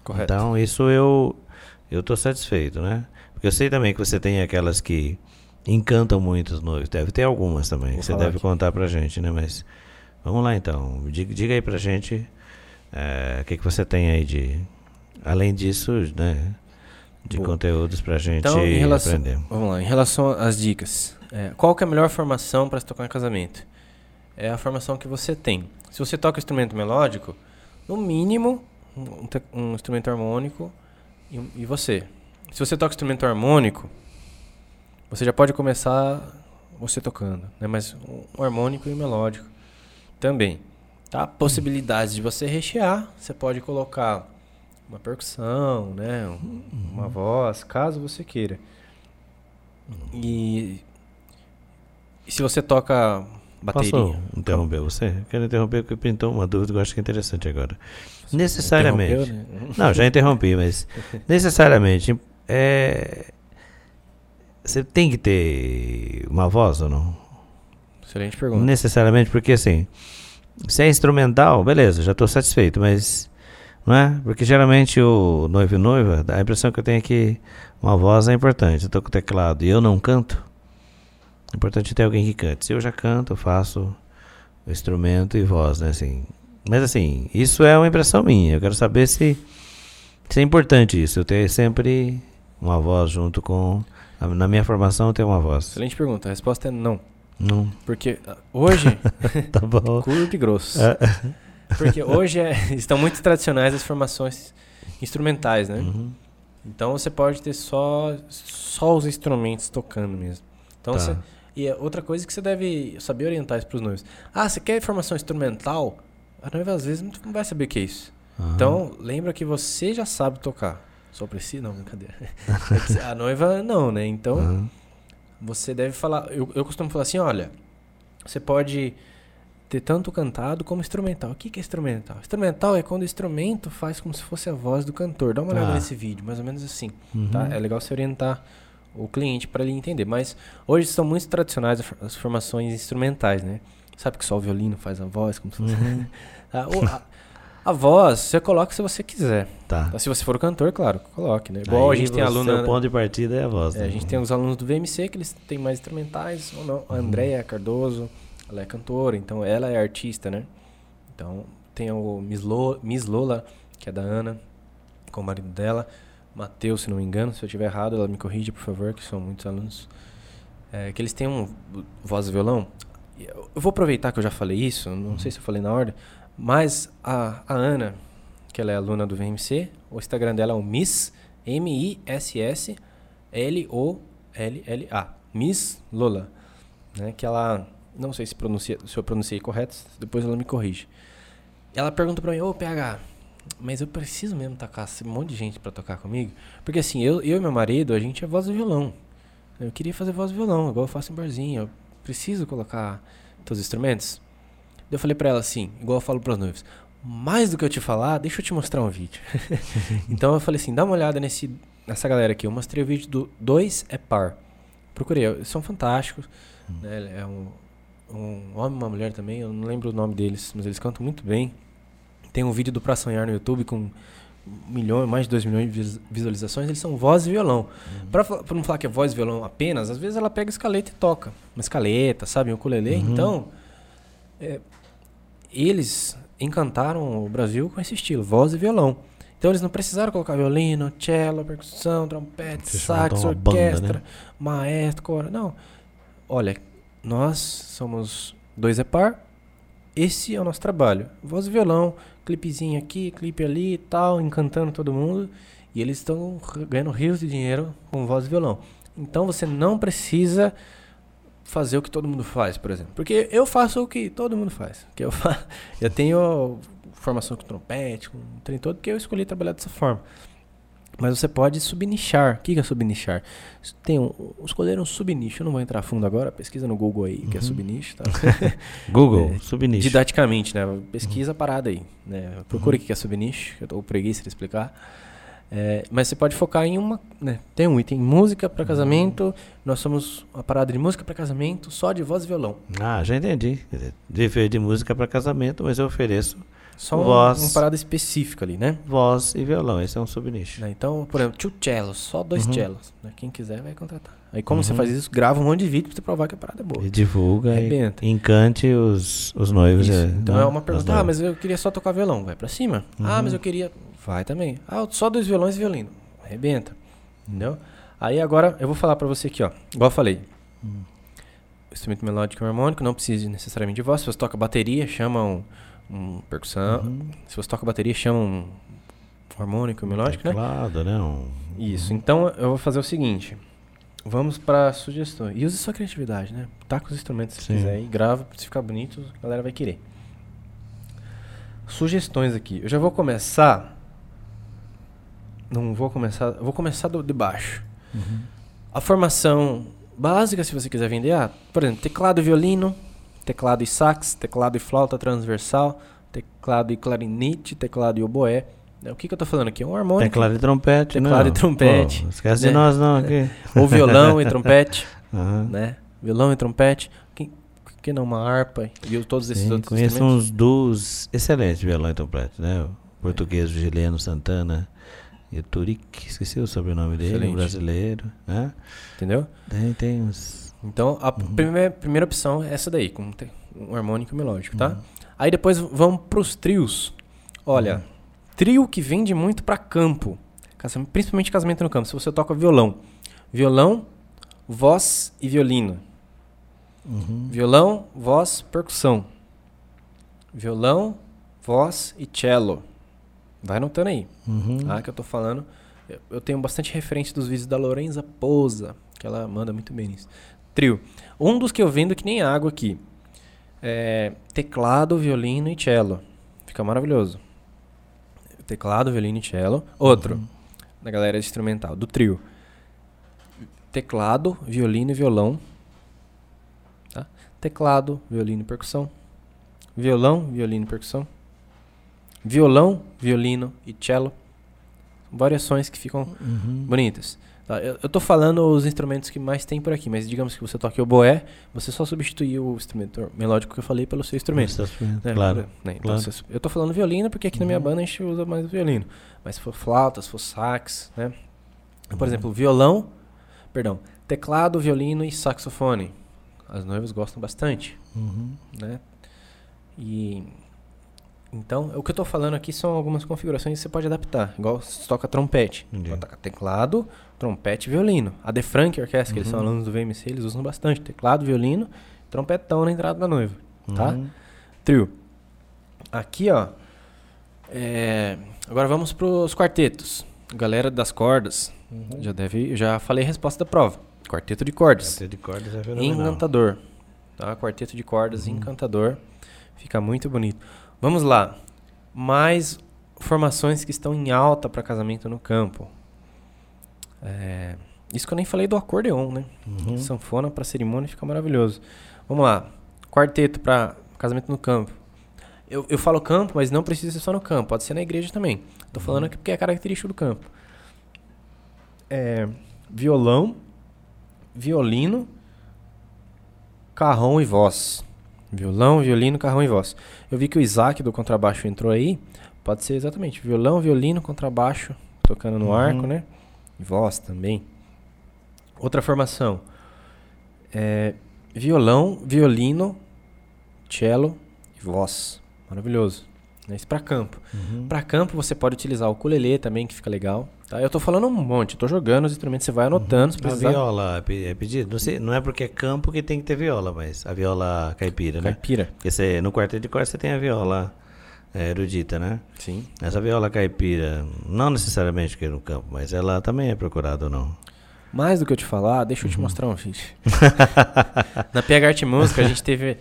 Correto. Então, isso eu eu tô satisfeito, né? Porque eu sei também que você tem aquelas que encantam muito os noivos. Deve ter algumas também, Vou que você deve aqui. contar pra gente, né? Mas vamos lá então. Diga, diga aí pra gente eh, o que, que você tem aí de. Além disso, né? De Boa. conteúdos pra gente Então, relação, aprender. vamos lá, em relação às dicas, é, qual que é a melhor formação para se tocar em casamento? É a formação que você tem. Se você toca instrumento melódico, no mínimo um, um instrumento harmônico e, e você. Se você toca instrumento harmônico, você já pode começar você tocando, né? Mas um harmônico e um melódico também. Tá? Possibilidades de você rechear, você pode colocar uma percussão, né? um- Uma voz, caso você queira. E, e se você toca bateria? Posso interromper você? Quero interromper porque pintou uma dúvida que eu acho que é interessante agora. Necessariamente. Interrompeu, né? Não, já interrompi, mas necessariamente é, você tem que ter uma voz ou não? Excelente pergunta. Necessariamente, porque assim, se é instrumental, beleza, já estou satisfeito, mas não é? Porque geralmente o noivo e noiva, dá a impressão que eu tenho é que uma voz é importante. Eu tô com o teclado e eu não canto. É importante ter alguém que cante. Se eu já canto, eu faço o instrumento e voz, né? Assim. Mas assim, isso é uma impressão minha. Eu quero saber se, se é importante isso. Eu ter sempre uma voz junto com. Na minha formação eu tenho uma voz. Excelente pergunta. A resposta é não. Não. Porque ah, hoje, Tá bom. curto e grosso. É. Porque hoje é- estão muito tradicionais as formações instrumentais, né? Uhum. Então você pode ter só, só os instrumentos tocando mesmo. Então Tá. você, e é outra coisa que você deve saber orientar isso para os noivos. Ah, você quer formação instrumental? A noiva às vezes não vai saber o que é isso. Aham. Então, lembra que você já sabe tocar. Só precisa? Não, brincadeira. A noiva não, né? Então, Aham. você deve falar. Eu, eu costumo falar assim: olha, você pode ter tanto cantado como instrumental. O que, que é instrumental? Instrumental é quando o instrumento faz como se fosse a voz do cantor. Dá uma olhada Ah. nesse vídeo, mais ou menos assim. Uhum. Tá? É legal você orientar o cliente para ele entender. Mas hoje são muito tradicionais as for- as formações instrumentais, né? Sabe que só o violino faz a voz, como se fosse. Uhum. Tá? O- a, a voz, você coloca se você quiser. Tá. Tá? Se você for o cantor, claro, coloque, né? Igual a gente tem aluna. O ponto de partida é a voz. É, né? a gente tem os alunos do VMC que eles têm mais instrumentais ou não. A Andréia Cardoso, ela é cantora, então ela é artista, né? Então tem o Miss Lola, Miss Lola, que é da Ana, com o marido dela. Matheus, se não me engano, se eu estiver errado, ela me corrige, por favor, que são muitos alunos. É, que eles têm um voz e violão. Eu vou aproveitar que eu já falei isso, não sei se eu falei na ordem, mas a, a Ana, que ela é aluna do VMC, o Instagram dela é o Miss, M-I-S-S, L-O-L-L-A, Miss Lola, né? Que ela, não sei se, pronuncia, se eu pronunciei correto, depois ela me corrige. Ela pergunta pra mim, ô PH, mas eu preciso mesmo tocar esse monte de gente pra tocar comigo? Porque assim, eu, eu e meu marido, a gente é voz e violão. Eu queria fazer voz e violão, igual eu faço em barzinho. Preciso colocar os instrumentos. Eu falei pra ela assim, igual eu falo pros noivos, mais do que eu te falar, deixa eu te mostrar um vídeo. então eu falei assim, dá uma olhada nesse, nessa galera aqui. Eu mostrei o vídeo do Dois é Par. Procurei, eles são fantásticos. Né? É um, um homem e uma mulher também, eu não lembro o nome deles, mas eles cantam muito bem. Tem um vídeo do Pra Sonhar no YouTube com milhão, mais de 2 milhões de vis- visualizações, eles são voz e violão. Pra, fa- pra não falar que é voz e violão apenas, às vezes ela pega escaleta e toca. Uma escaleta, sabe? Um ukulele. Uhum. Então, é, eles encantaram o Brasil com esse estilo, voz e violão. Então eles não precisaram colocar violino, cello, percussão, trompete, sax, uma banda, orquestra, né? maestro, coro. Não. Olha, nós somos dois é par. Esse é o nosso trabalho. Voz e violão, clipezinho aqui, clipe ali e tal, encantando todo mundo. E eles estão ganhando rios de dinheiro com voz e violão. Então você não precisa fazer o que todo mundo faz, por exemplo. Porque eu faço o que todo mundo faz. Que eu, fa eu tenho formação com trompete, com trem todo, porque eu escolhi trabalhar dessa forma. Mas você pode subnichar. O que é subnichar? Tem um, escolher um subnicho. Eu não vou entrar fundo agora. Pesquisa no Google aí, que é Uhum. subnicho. Tá? Google, É, subnicho. Didaticamente, né? Pesquisa a parada aí. Né? Procura o que é subnicho, que eu com preguiça de explicar. É, mas você pode focar em uma. Né? Tem um item música para casamento. Nós somos uma parada de música para casamento só de voz e violão. Ah, já entendi. Dizer, de música para casamento, mas eu ofereço Só um- Voz. uma parada específica ali, né? voz e violão. Esse é um subnicho. Né, Então, por exemplo, two cellos, só dois Uhum. cellos. né? Quem quiser vai contratar. Aí como você Uhum. faz isso, grava um monte de vídeo pra você provar que a parada é boa. E divulga Arrebenta. e encante os, os noivos. É, Então né? é uma pergunta, ah, mas eu queria só tocar violão, vai pra cima. Ah, Uhum. mas eu queria. Vai também. Ah, só dois violões e violino. Arrebenta. Entendeu? Aí agora eu vou falar pra você aqui, ó. Igual eu falei. Hum. Instrumento melódico e harmônico, não precisa necessariamente de voz. Se você toca bateria, chama um, um percussão. Uhum. Se você toca bateria, chama um harmônico melódico, né? Teclado, né? Um- Isso. Então eu vou fazer o seguinte. Vamos para sugestões. E use sua criatividade, né? Com os instrumentos se Sim. quiser e grava, se ficar bonito, a galera vai querer. Sugestões aqui. Eu já vou começar. Não vou começar. Eu vou começar do, de baixo. Uhum. A formação básica, se você quiser vender, ah, por exemplo, teclado e violino, teclado e sax, teclado e flauta transversal, teclado e clarinete, teclado e oboé. Né, O que, que eu tô falando aqui? Um harmônico. Teclado e trompete. Teclado não. e trompete, Pô, esquece né? de nós, não. Aqui. Ou violão e trompete, Aham. né? Violão e trompete. Quem, que não uma harpa e todos esses Sim, outros conheço uns duos excelentes violão e trompete, né? O português Gileno Santana e o Turic, esqueci o sobrenome dele, um brasileiro, né? Entendeu? Tem, tem uns... Então, a Uhum. primeira, primeira opção é essa daí, com um harmônico melódico, tá? Uhum. Aí depois vamos pros trios. Olha, Uhum. trio que vende muito pra campo, principalmente casamento no campo. Se você toca violão, violão, voz e violino. Uhum. Violão, voz, percussão. Violão, voz e cello. Vai anotando aí. Uhum. Ah, que eu tô falando. Eu, eu tenho bastante referência dos vídeos da Lorenza Pousa, que ela manda muito bem nisso. Trio. Um dos que eu vendo que nem água aqui. É teclado, violino e cello. Fica maravilhoso. Teclado, violino e cello. Outro, da galera instrumental, do trio. Teclado, violino e violão. Tá? Teclado, violino e percussão. Violão, violino e percussão. Violão, violino e cello. Variações que ficam Uhum. bonitas. Tá, eu, tô falando os instrumentos que mais tem por aqui, mas digamos que você toque o boé, você só substitui o instrumento melódico que eu falei pelo seu instrumento. né? Claro. Né, então, claro. você- eu tô falando violino porque aqui na minha Uhum. banda a gente usa mais o violino. Mas se for flauta, se for sax, né? Por Uhum. exemplo, violão, perdão, teclado, violino e saxofone. As noivas gostam bastante, Uhum. né? E então, o que eu tô falando aqui são algumas configurações que você pode adaptar, igual se toca trompete. Entendi. Tocar teclado, trompete e violino. A The Frank Orchestra, que eles são Uhum. alunos do VMC, eles usam bastante teclado, violino, trompetão na entrada da noiva, tá? Uhum. Trio. Aqui, ó. é, Agora vamos pros quartetos. Galera das cordas. Uhum. Já deve. Já falei a resposta da prova. Quarteto de cordas. Quarteto de cordas é fenomenal. Encantador. Tá? Quarteto de cordas, Uhum. encantador. Fica muito bonito. Vamos lá. Mais formações que estão em alta para casamento no campo. É, Isso que eu nem falei do acordeon, né? Uhum. Sanfona para cerimônia fica maravilhoso. Vamos lá. Quarteto para casamento no campo. Eu, eu falo campo, mas não precisa ser só no campo. Pode ser na igreja também. Tô falando aqui porque é característico do campo. É, violão, violino, carrão e voz. Violão, violino, carrão e voz. Eu vi que o Isaac do contrabaixo entrou aí. Pode ser exatamente violão, violino, contrabaixo, tocando no Uhum. arco, né? E voz também. Outra formação. É, violão, violino, cello e voz. Maravilhoso. Isso para campo. Uhum. Para campo você pode utilizar o ukulele também, que fica legal. Tá? Eu tô falando um monte, tô jogando os instrumentos, você vai anotando se A precisar. viola é é pedido? Não, sei, não é porque é campo que tem que ter viola, mas a viola caipira, né? Caipira. Porque você, no quarteto de cordas você tem a viola é, erudita, né? Sim. Essa viola caipira, não necessariamente que é no campo, mas ela também é procurada ou não? Mais do que eu te falar, deixa eu Uhum. te mostrar um vídeo. Na PH Arte Música a gente teve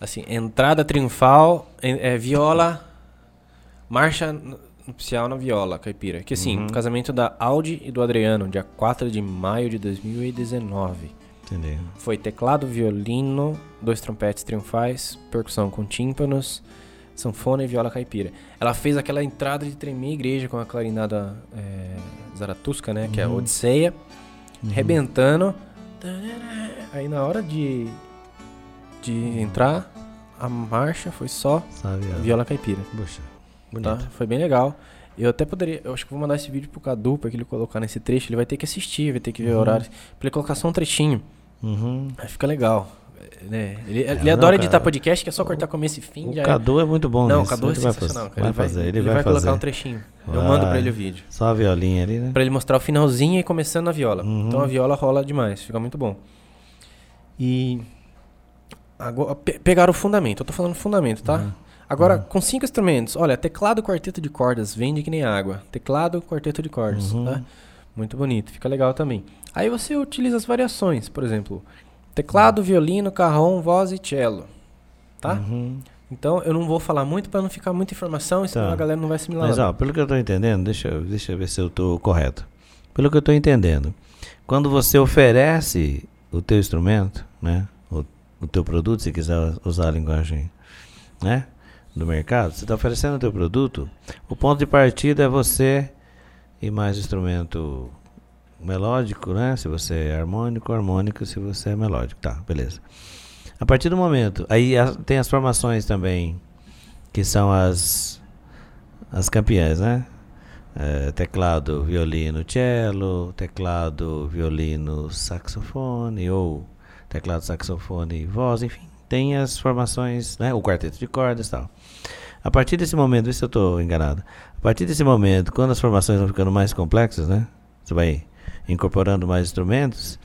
assim, entrada triunfal, é, viola, marcha nupcial na viola, caipira. Que assim, Uhum. casamento da Audi e do Adriano, dia 4 de maio de 2019. Entendeu? Foi teclado, violino, dois trompetes triunfais, percussão com tímpanos, sanfona e viola caipira. Ela fez aquela entrada de tremer a igreja com a clarinada é, Zaratusca, né? Que é a Uhum. Odisseia, rebentando. Aí na hora de, de entrar, a marcha foi só Sabe? ó. viola caipira. Puxa, Tá? bonito. Foi bem legal. Eu até poderia, eu acho que vou mandar esse vídeo pro Cadu pra que ele colocar nesse trecho. Ele vai ter que assistir, vai ter que ver Uhum. horários. Pra ele colocar só um trechinho. Uhum. Aí fica legal. é, Né? Ele, ele não, adora cara. editar podcast, que é só cortar começo e fim. O já é. Cadu é muito bom Não, o Cadu é ele vai sensacional. fazer. cara. Ele Vai fazer, ele, vai, colocar fazer. um trechinho. Eu mando pra Vai. ele o vídeo. Só a violinha ali, né? Pra ele mostrar o finalzinho e começando a viola. Uhum. Então a viola rola demais, fica muito bom. E. Agora, pe- pegaram o fundamento, eu tô falando fundamento, tá? Uhum. Agora, com cinco instrumentos, olha, teclado, quarteto de cordas, vende que nem água. Teclado, quarteto de cordas, Uhum. tá? Muito bonito, fica legal também. Aí você utiliza as variações, por exemplo, teclado, violino, carrom, voz e cello, tá? Uhum. Então eu não vou falar muito pra não ficar muita informação, senão Tá. a galera não vai assimilar. Mas ó, pelo que eu tô entendendo, deixa, eu- deixa eu ver se eu tô correto. Pelo que eu tô entendendo, quando você oferece o teu instrumento, né? O, o teu produto, se quiser usar a linguagem, né? Do mercado, você está oferecendo o teu produto, o ponto de partida é você e mais instrumento melódico, né? Se você é harmônico, harmônico, se você é melódico. Tá, beleza. A partir do momento, aí tem as formações também, que são as as campeãs, né? É, teclado, violino, cello, teclado, violino, saxofone, ou teclado, saxofone, voz, enfim. Tem as formações, né? O quarteto de cordas tal. A partir desse momento, vê se eu estou enganado. A partir desse momento, quando as formações vão ficando mais complexas, né? Você vai incorporando mais instrumentos,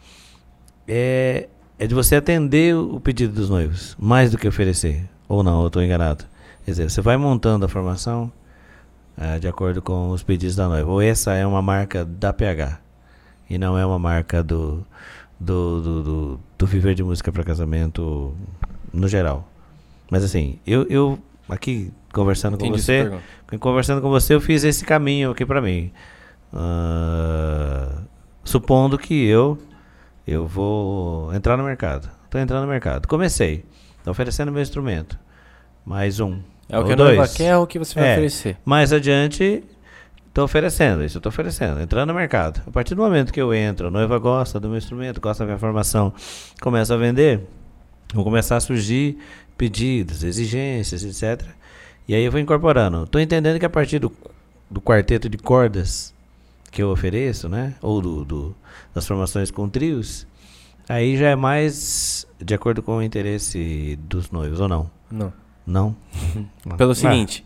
é, é de você atender o pedido dos noivos, mais do que oferecer. Ou não, eu estou enganado. Quer dizer, você vai montando a formação eh, de acordo com os pedidos da noiva. Ou essa é uma marca da PH e não é uma marca do, do, do, do, do Viver de Música para Casamento no geral. Mas assim, eu, eu aqui conversando Entendi com você, conversando com você, eu fiz esse caminho aqui pra mim. Ah, supondo que eu eu vou entrar no mercado. Tô entrando no mercado. Comecei. Tô oferecendo meu instrumento. Mais um. É o ou que dois. quer, é o que você vai É. oferecer. Mais adiante, tô oferecendo, isso eu tô oferecendo, entrando no mercado. A partir do momento que eu entro, a noiva gosta do meu instrumento, gosta da minha formação, começa a vender, vão começar a surgir pedidos, exigências, etc. E aí eu vou incorporando. Tô entendendo que a partir do, do quarteto de cordas que eu ofereço, né? Ou do, do- das formações com trios, aí já é mais de acordo com o interesse dos noivos, ou não? Não. Não? Pelo Ah, seguinte,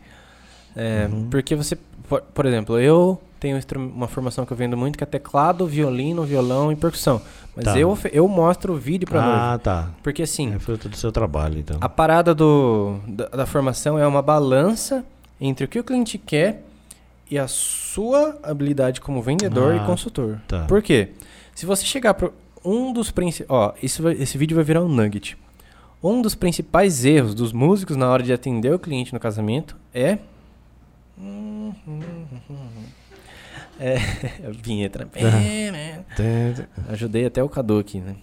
é, Uhum. porque você, por, por exemplo, eu tenho uma formação que eu vendo muito que é teclado, violino, violão e percussão. Mas Tá. eu, eu mostro o vídeo pra noiva. Ah, tá. Porque assim, É fruto do seu trabalho, então. a parada do, da, da formação é uma balança entre o que o cliente quer e a sua habilidade como vendedor Ah, e consultor. tá. Por quê? Se você chegar para um dos principais. Ó, isso vai- esse vídeo vai virar um nugget. Um dos principais erros dos músicos na hora de atender o cliente no casamento é. É. a vinheta. né? Ajudei até o Cadu aqui, né?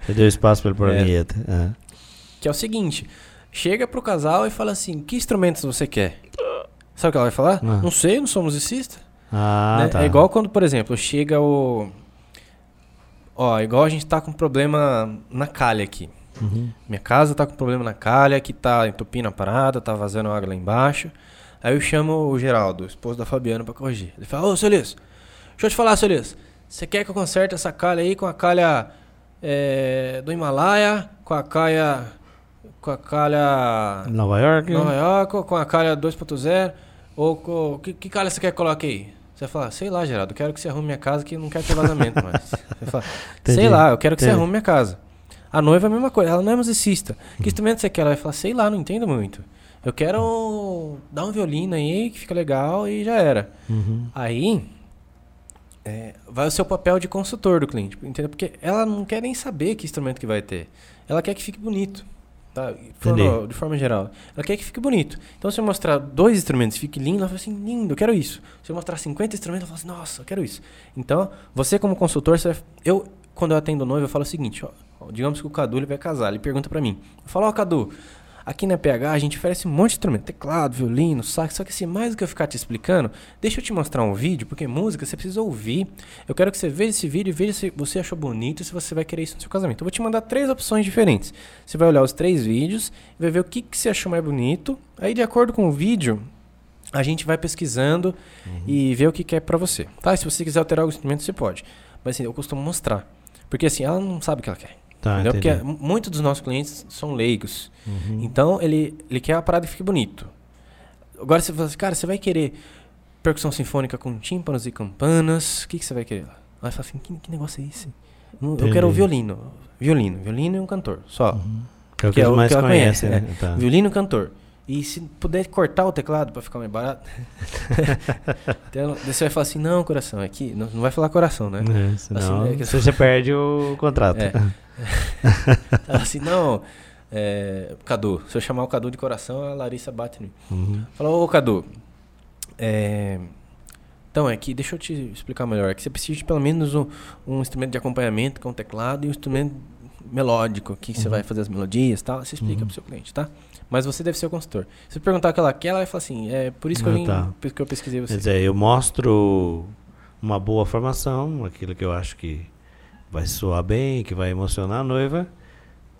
Você deu espaço pra ele pôr a É. vinheta. Ah. Que é o seguinte: chega pro casal e fala assim: que instrumentos você quer? Sabe o que ela vai falar? Ah. Não sei, não sou musicista. Ah, né? tá. É igual quando, por exemplo, chega o. Ó, igual a gente tá com problema na calha aqui. Uhum. Minha casa tá com problema na calha, que tá entupindo a parada, tá vazando água lá embaixo. Aí eu chamo o Geraldo, o esposo da Fabiana, pra corrigir. Ele fala, ô, seu Liz, deixa eu te falar, seu Liz. Você quer que eu conserte essa calha aí com a calha é, do Himalaia, com a calha... Com a calha... Nova York? Nova York, com a calha 2.0, ou com... Que, que calha você quer que coloque aí? Você fala, sei lá, Geraldo, eu quero que você arrume minha casa que não quero ter vazamento mais. Você fala, sei Entendi. lá, eu quero que você Entendi. arrume minha casa. A noiva é a mesma coisa, ela não é musicista. Que instrumento você quer? Ela vai falar, sei lá, não entendo muito. Eu quero dar um violino aí que fica legal e já era. Uhum. Aí é, vai o seu papel de consultor do cliente, entendeu? Porque ela não quer nem saber que instrumento que vai ter. Ela quer que fique bonito, tá? Falando de forma geral. Ela quer que fique bonito. Então se eu mostrar dois instrumentos e fique lindo, ela fala assim, lindo, eu quero isso. Se eu mostrar 50 instrumentos, ela fala assim, nossa, eu quero isso. Então, você como consultor, você vai- eu quando eu atendo noivo, eu falo o seguinte, ó, digamos que o Cadu ele vai casar, ele pergunta pra mim. Eu falo, ó, Cadu, Aqui na PH a gente oferece um monte de instrumento, teclado, violino, sax, só que assim, mais do que eu ficar te explicando, deixa eu te mostrar um vídeo, porque música você precisa ouvir. Eu quero que você veja esse vídeo e veja se você achou bonito e se você vai querer isso no seu casamento. Eu vou te mandar três opções diferentes. Você vai olhar os três vídeos, vai ver o que, que você achou mais bonito. Aí, de acordo com o vídeo, a gente vai pesquisando e vê o que quer pra você. Tá? Se você quiser alterar o instrumento, você pode. Mas assim, eu costumo mostrar. Porque assim, ela não sabe o que ela quer. Tá, entendeu? Porque entendi. muitos dos nossos clientes são leigos. Uhum. Então, ele, ele quer a parada que fique bonito. Agora você fala assim, cara, você vai querer percussão sinfônica com tímpanos e campanas? O que, que você vai querer? Ela vai falar assim, que, que negócio é esse? Não, Eu quero o violino. Violino. Violino e um cantor. Só. Que é o que, que é mais que conhece, né? Tá. Violino e cantor. E se puder cortar o teclado pra ficar mais barato. então, você vai falar assim, não, coração, aqui. Não, não vai falar coração, né? É, senão Assim, é que- você perde o contrato. É. Ela assim, não, é, Cadu, se eu chamar o Cadu de coração, a Larissa bate em mim. Uhum. Falou, ô Cadu, é, então é que, deixa eu te explicar melhor, é que você precisa de pelo menos um, um instrumento de acompanhamento com teclado e um instrumento melódico, que você vai fazer as melodias e tal, você explica Uhum. pro seu cliente, tá? Mas você deve ser o consultor. Se você perguntar o que ela quer, ela vai falar assim, é por isso que, eu, Ah, vim, tá. que eu pesquisei você. Quer dizer, eu mostro uma boa formação, aquilo que eu acho que vai soar bem, que vai emocionar a noiva.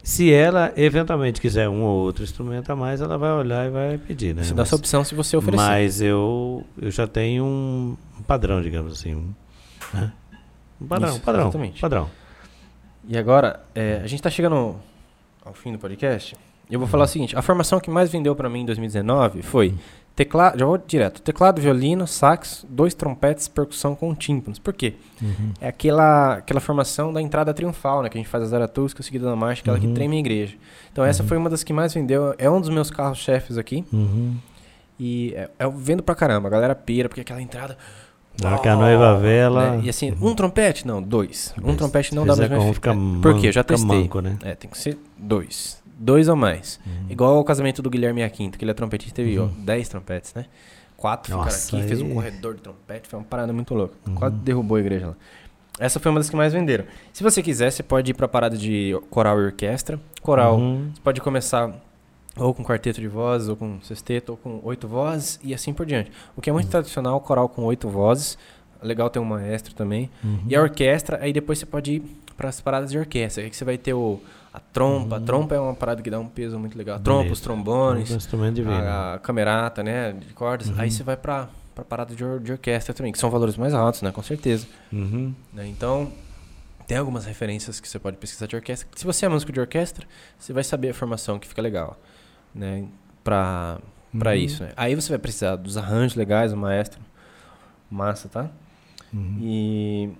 Se ela eventualmente quiser um ou outro instrumento a mais, ela vai olhar e vai pedir, né? Você dá essa opção se você oferecer. Mas eu, eu já tenho um padrão, digamos assim. Um, né? um padrão, Isso, padrão, exatamente. padrão. E agora, é, a gente tá chegando ao fim do podcast. Eu vou falar o seguinte: a formação que mais vendeu pra mim em 2019 foi teclado, já vou direto, teclado, violino, sax, dois trompetes, percussão com tímpanos. Por quê? É aquela, aquela formação da entrada triunfal, né? Que a gente faz a Zaratusca, seguida da marcha, aquela Uhum. que treme a igreja. Então essa foi uma das que mais vendeu. É um dos meus carros-chefes aqui. Uhum. E é, eu vendo pra caramba. A galera pira, porque aquela entrada... Hora que a noiva vê, ela. né? E assim, um trompete? Não, dois. Um trompete não dá mais efeito. fica É, Por quê? Eu já testei. manco, né? É, tem que ser dois. dois ou mais. Uhum. Igual o casamento do Guilherme Aquinto, que ele é trompetista, teve ó, Uhum. 10 trompetes, né? Quatro ficaram Nossa, aqui, fez um aí- corredor de trompete, foi uma parada muito louca. Uhum. Quase derrubou a igreja lá. Essa foi uma das que mais venderam. Se você quiser, você pode ir pra parada de coral e orquestra. Coral, Uhum. você pode começar ou com quarteto de vozes, ou com sexteto, ou com oito vozes, e assim por diante. O que é muito tradicional, coral com oito vozes. Legal ter um maestro também. Uhum. E a orquestra, aí depois você pode ir para as paradas de orquestra. Aí que você vai ter o, a trompa. A Uhum. trompa é uma parada que dá um peso muito legal. A trompa, Bonito. os trombones, Um instrumento divino. a, a camerata, né? De cordas. Uhum. Aí você vai para para parada de, or- de orquestra também, que são valores mais altos, né? Com certeza. Uhum. né? Então, tem algumas referências que você pode pesquisar de orquestra. Se você é músico de orquestra, você vai saber a formação que fica legal, né? Pra, pra Uhum. isso, né? Aí você vai precisar dos arranjos legais, o maestro. Massa, tá? Uhum. E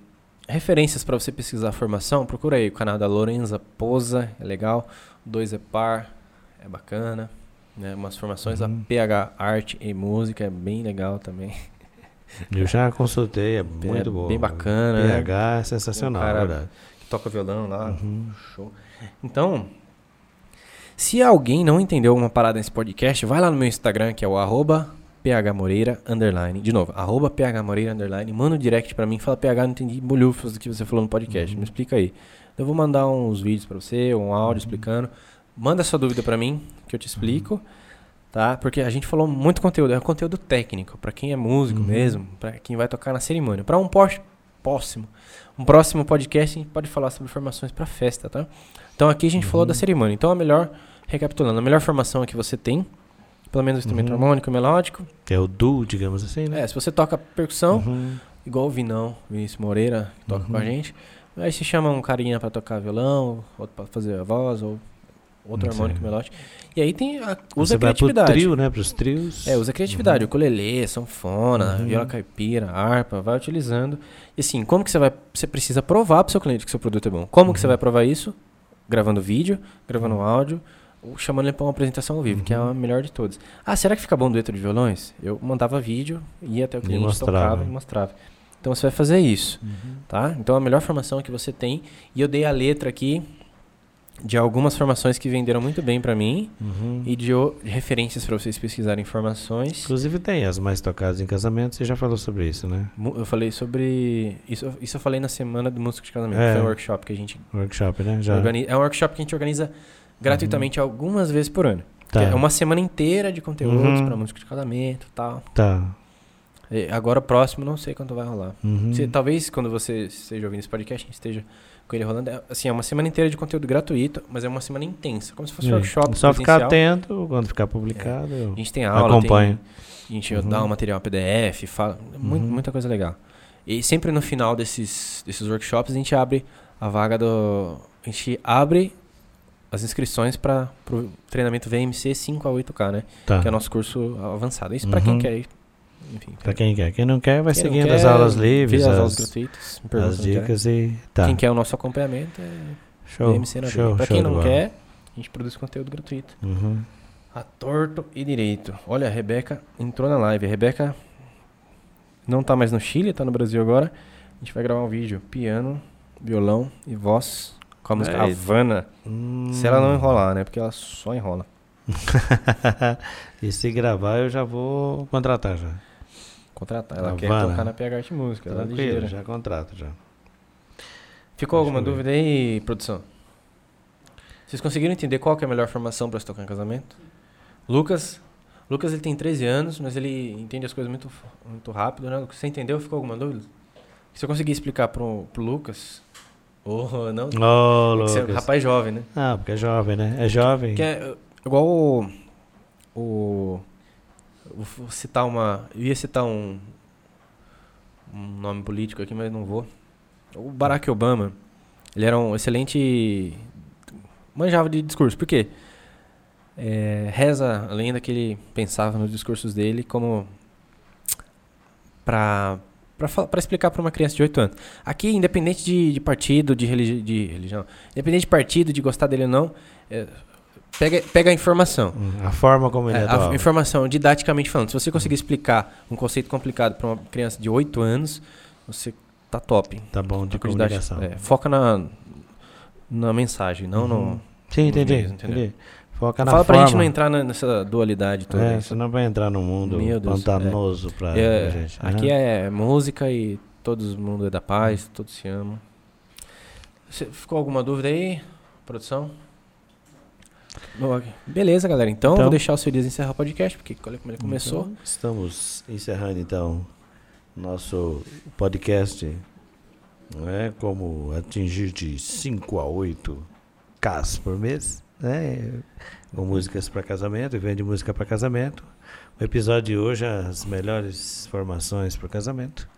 referências para você pesquisar a formação, procura aí o canal da Lorenza Posa, é legal. Dois é par, é bacana. Né? Umas formações, Uhum. a PH Arte e Música é bem legal também. Eu já consultei, é muito boa. bem bacana, né? PH é sensacional, Um cara- é verdade. Que toca violão lá, Uhum. show. Então, se alguém não entendeu uma parada nesse podcast, vai lá no meu Instagram, que é o arroba phmoreira, underline. De novo, arroba phmoreira, underline. Manda um direct pra mim, fala, PH, não entendi bolhufas do que você falou no podcast. Uhum. Me explica aí. Eu vou mandar uns vídeos pra você, um áudio explicando. Manda sua dúvida pra mim, que eu te explico. Tá? Porque a gente falou muito conteúdo, é um conteúdo técnico, pra quem é músico Uhum. mesmo, pra quem vai tocar na cerimônia. Pra um pós- próximo, um próximo podcast, a gente pode falar sobre formações pra festa, tá? Então aqui a gente falou Uhum. da cerimônia. Então a melhor, recapitulando, a melhor formação que você tem, pelo menos o instrumento Uhum. harmônico, melódico. Que é o duo, digamos assim, né? É, se você toca percussão, Uhum. igual o Vinão, Vinícius Moreira, que toca com a Uhum. gente, aí se chama um carinha pra tocar violão, outro pra fazer a voz, ou outro Sim. harmônico melódico. E aí tem a, usa Você a vai pro criatividade. trio, né? Pros trios. É, usa a criatividade. Uhum. Ukulele, sanfona, Uhum. viola caipira, harpa, vai utilizando. E assim, como que você vai. Você precisa provar pro seu cliente que seu produto é bom. Como que você Uhum. vai provar isso? Gravando vídeo, gravando áudio, ou chamando ele pra uma apresentação ao vivo, que é Uhum. a melhor de todas. Ah, será que fica bom dueto de violões? Eu mandava vídeo, ia até o cliente, mostrava. tocava e mostrava. Então você vai fazer isso, Uhum. tá? Então a melhor formação que você tem. E eu dei a letra aqui de algumas formações que venderam muito bem pra mim Uhum. e de, de referências pra vocês pesquisarem informações. Inclusive tem as mais tocadas em casamento, você já falou sobre isso, né? Eu falei sobre. Isso, isso eu falei na semana do Músico de Casamento. É. Foi um workshop que a gente Workshop, né? Já. organiza. É um workshop que a gente organiza gratuitamente algumas vezes por ano. Tá. É uma semana inteira de conteúdos Uhum. para músico de casamento e tal. Tá. E agora próximo, não sei quando vai rolar. Uhum. Se- talvez quando você esteja ouvindo esse podcast, a gente esteja com ele rolando. É, assim, é uma semana inteira de conteúdo gratuito, mas é uma semana intensa. Como se fosse um É. workshop. Só ficar atento quando ficar publicado. eu- A gente tem aula, Acompanho. tem- a gente Uhum. dá um material PDF, fala, Uhum. muita coisa legal. E sempre no final desses, desses workshops a gente abre a vaga do. A gente abre as inscrições para o treinamento VMC 5 a 8K, né? Tá. Que é o nosso curso avançado. Isso para Uhum. quem quer ir. Enfim, Pra quem quer. Quem não quer, vai seguindo quer, as aulas livres, as as, aulas gratuitas. as é. dicas e. Tá. Quem quer o nosso acompanhamento é Show. Show, Para show quem não bola. quer, a gente produz conteúdo gratuito. Uhum. A torto e direito. Olha, a Rebeca entrou na live. A Rebeca não tá mais no Chile, tá no Brasil agora. A gente vai gravar um vídeo. Piano, violão e voz com a música É. Havana. Hum. Se ela não enrolar, né? Porque ela só enrola. e se gravar, eu já vou contratar já. Contratar. Ela quer Havana. tocar na PH Arte Música. Ela é já contrato já. Ficou Deixa alguma dúvida aí, produção? Vocês conseguiram entender qual é a melhor formação para se tocar em casamento? Lucas, Lucas ele tem 13 anos, mas ele entende as coisas muito, muito rápido, né? Você entendeu? Ficou alguma dúvida? Se eu conseguir explicar pro, pro Lucas, oh, não, um Lucas. rapaz jovem, né? Ah, porque é jovem, né? É jovem. Que é igual o, o vou citar uma, eu ia citar um um nome político aqui, mas não vou. O Barack Obama, ele era um excelente manjava de discurso. Por quê? É, reza a lenda que ele pensava nos discursos dele como para para explicar para uma criança de 8 anos. Aqui, independente de, de partido, de, religi de religião, independente de partido, de gostar dele ou não, é, pega, pega a informação. Hum, A forma como ele É, é, a informação, didaticamente falando. Se você conseguir explicar um conceito complicado para uma criança de 8 anos, você tá top. Tá bom de comunicação. é, foca na, na mensagem, não Uhum. no, Sim, entendi. entendeu? entendi. Foca na Fala pra forma. gente não entrar na- nessa dualidade toda. É, senão vai entrar num mundo Meu Deus, pantanoso pra, É, pra gente. aqui Aham. é música e todo mundo é da paz, todos se amam. Ficou alguma dúvida aí, produção? Beleza, galera. Então, Então- vou deixar o seu Dias encerrar o podcast, porque olha como ele começou. Então, estamos encerrando então nosso podcast. É como atingir de 5 a 8 Ks por mês, né? Com músicas para casamento, e vende música para casamento. O episódio de hoje as melhores formações para casamento.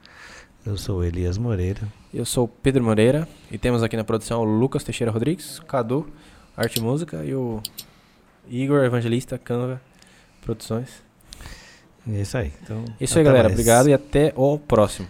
Eu sou Elias Moreira. Eu sou o Pedro Moreira e temos aqui na produção o Lucas Teixeira Rodrigues, Cadu, Arte e Música e o Igor Evangelista, Canva Produções. É isso aí. Então, Isso aí, galera. mais. Obrigado e até o próximo.